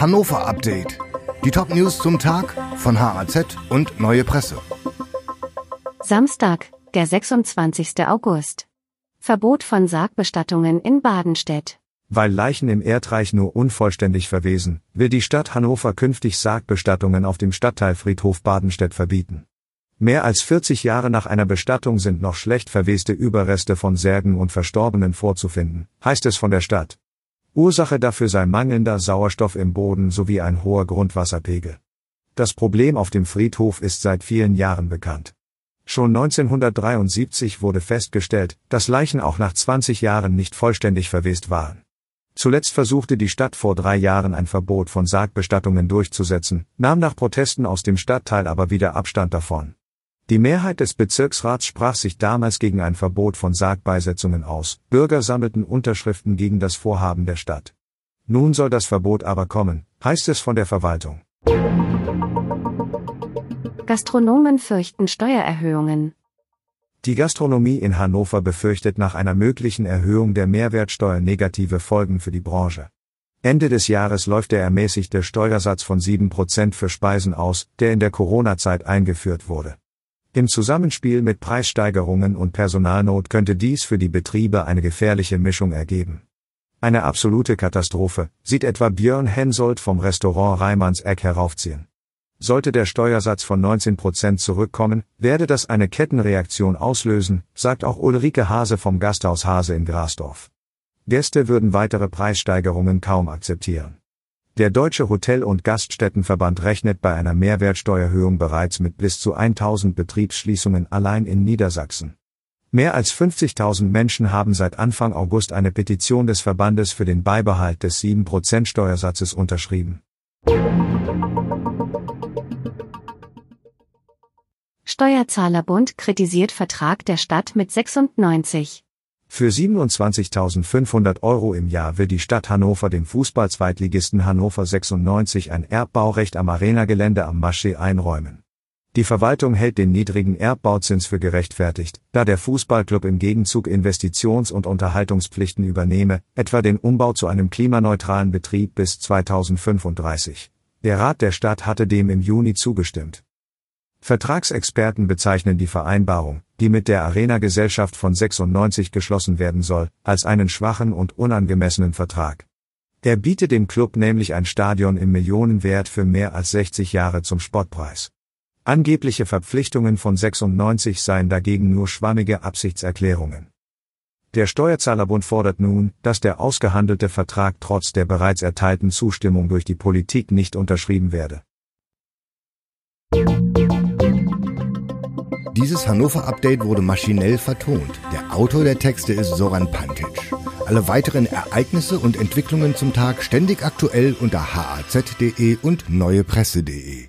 Hannover Update. Die Top-News zum Tag von HAZ und Neue Presse. Samstag, der 26. August. Verbot von Sargbestattungen in Badenstedt. Weil Leichen im Erdreich nur unvollständig verwesen, will die Stadt Hannover künftig Sargbestattungen auf dem Stadtteilfriedhof Badenstedt verbieten. Mehr als 40 Jahre nach einer Bestattung sind noch schlecht verweste Überreste von Särgen und Verstorbenen vorzufinden, heißt es von der Stadt. Ursache dafür sei mangelnder Sauerstoff im Boden sowie ein hoher Grundwasserpegel. Das Problem auf dem Friedhof ist seit vielen Jahren bekannt. Schon 1973 wurde festgestellt, dass Leichen auch nach 20 Jahren nicht vollständig verwest waren. Zuletzt versuchte die Stadt vor drei Jahren ein Verbot von Sargbestattungen durchzusetzen, nahm nach Protesten aus dem Stadtteil aber wieder Abstand davon. Die Mehrheit des Bezirksrats sprach sich damals gegen ein Verbot von Sargbeisetzungen aus, Bürger sammelten Unterschriften gegen das Vorhaben der Stadt. Nun soll das Verbot aber kommen, heißt es von der Verwaltung. Gastronomen fürchten Steuererhöhungen. Die Gastronomie in Hannover befürchtet nach einer möglichen Erhöhung der Mehrwertsteuer negative Folgen für die Branche. Ende des Jahres läuft der ermäßigte Steuersatz von 7% für Speisen aus, der in der Corona-Zeit eingeführt wurde. Im Zusammenspiel mit Preissteigerungen und Personalnot könnte dies für die Betriebe eine gefährliche Mischung ergeben. Eine absolute Katastrophe, sieht etwa Björn Hensoldt vom Restaurant Reimanns Eck heraufziehen. Sollte der Steuersatz von 19 Prozent zurückkommen, werde das eine Kettenreaktion auslösen, sagt auch Ulrike Hase vom Gasthaus Hase in Grasdorf. Gäste würden weitere Preissteigerungen kaum akzeptieren. Der Deutsche Hotel- und Gaststättenverband rechnet bei einer Mehrwertsteuererhöhung bereits mit bis zu 1000 Betriebsschließungen allein in Niedersachsen. Mehr als 50.000 Menschen haben seit Anfang August eine Petition des Verbandes für den Beibehalt des 7% Steuersatzes unterschrieben. Steuerzahlerbund kritisiert Vertrag der Stadt mit 96. Für 27.500 Euro im Jahr will die Stadt Hannover dem Fußball-Zweitligisten Hannover 96 ein Erbbaurecht am Arenagelände am Maschee einräumen. Die Verwaltung hält den niedrigen Erbbauzins für gerechtfertigt, da der Fußballclub im Gegenzug Investitions- und Unterhaltungspflichten übernehme, etwa den Umbau zu einem klimaneutralen Betrieb bis 2035. Der Rat der Stadt hatte dem im Juni zugestimmt. Vertragsexperten bezeichnen die Vereinbarung, die mit der Arena-Gesellschaft von 96 geschlossen werden soll, als einen schwachen und unangemessenen Vertrag. Er bietet dem Club nämlich ein Stadion im Millionenwert für mehr als 60 Jahre zum Spottpreis. Angebliche Verpflichtungen von 96 seien dagegen nur schwammige Absichtserklärungen. Der Steuerzahlerbund fordert nun, dass der ausgehandelte Vertrag trotz der bereits erteilten Zustimmung durch die Politik nicht unterschrieben werde. Dieses Hannover-Update wurde maschinell vertont. Der Autor der Texte ist Soran Pantic. Alle weiteren Ereignisse und Entwicklungen zum Tag ständig aktuell unter haz.de und neuepresse.de.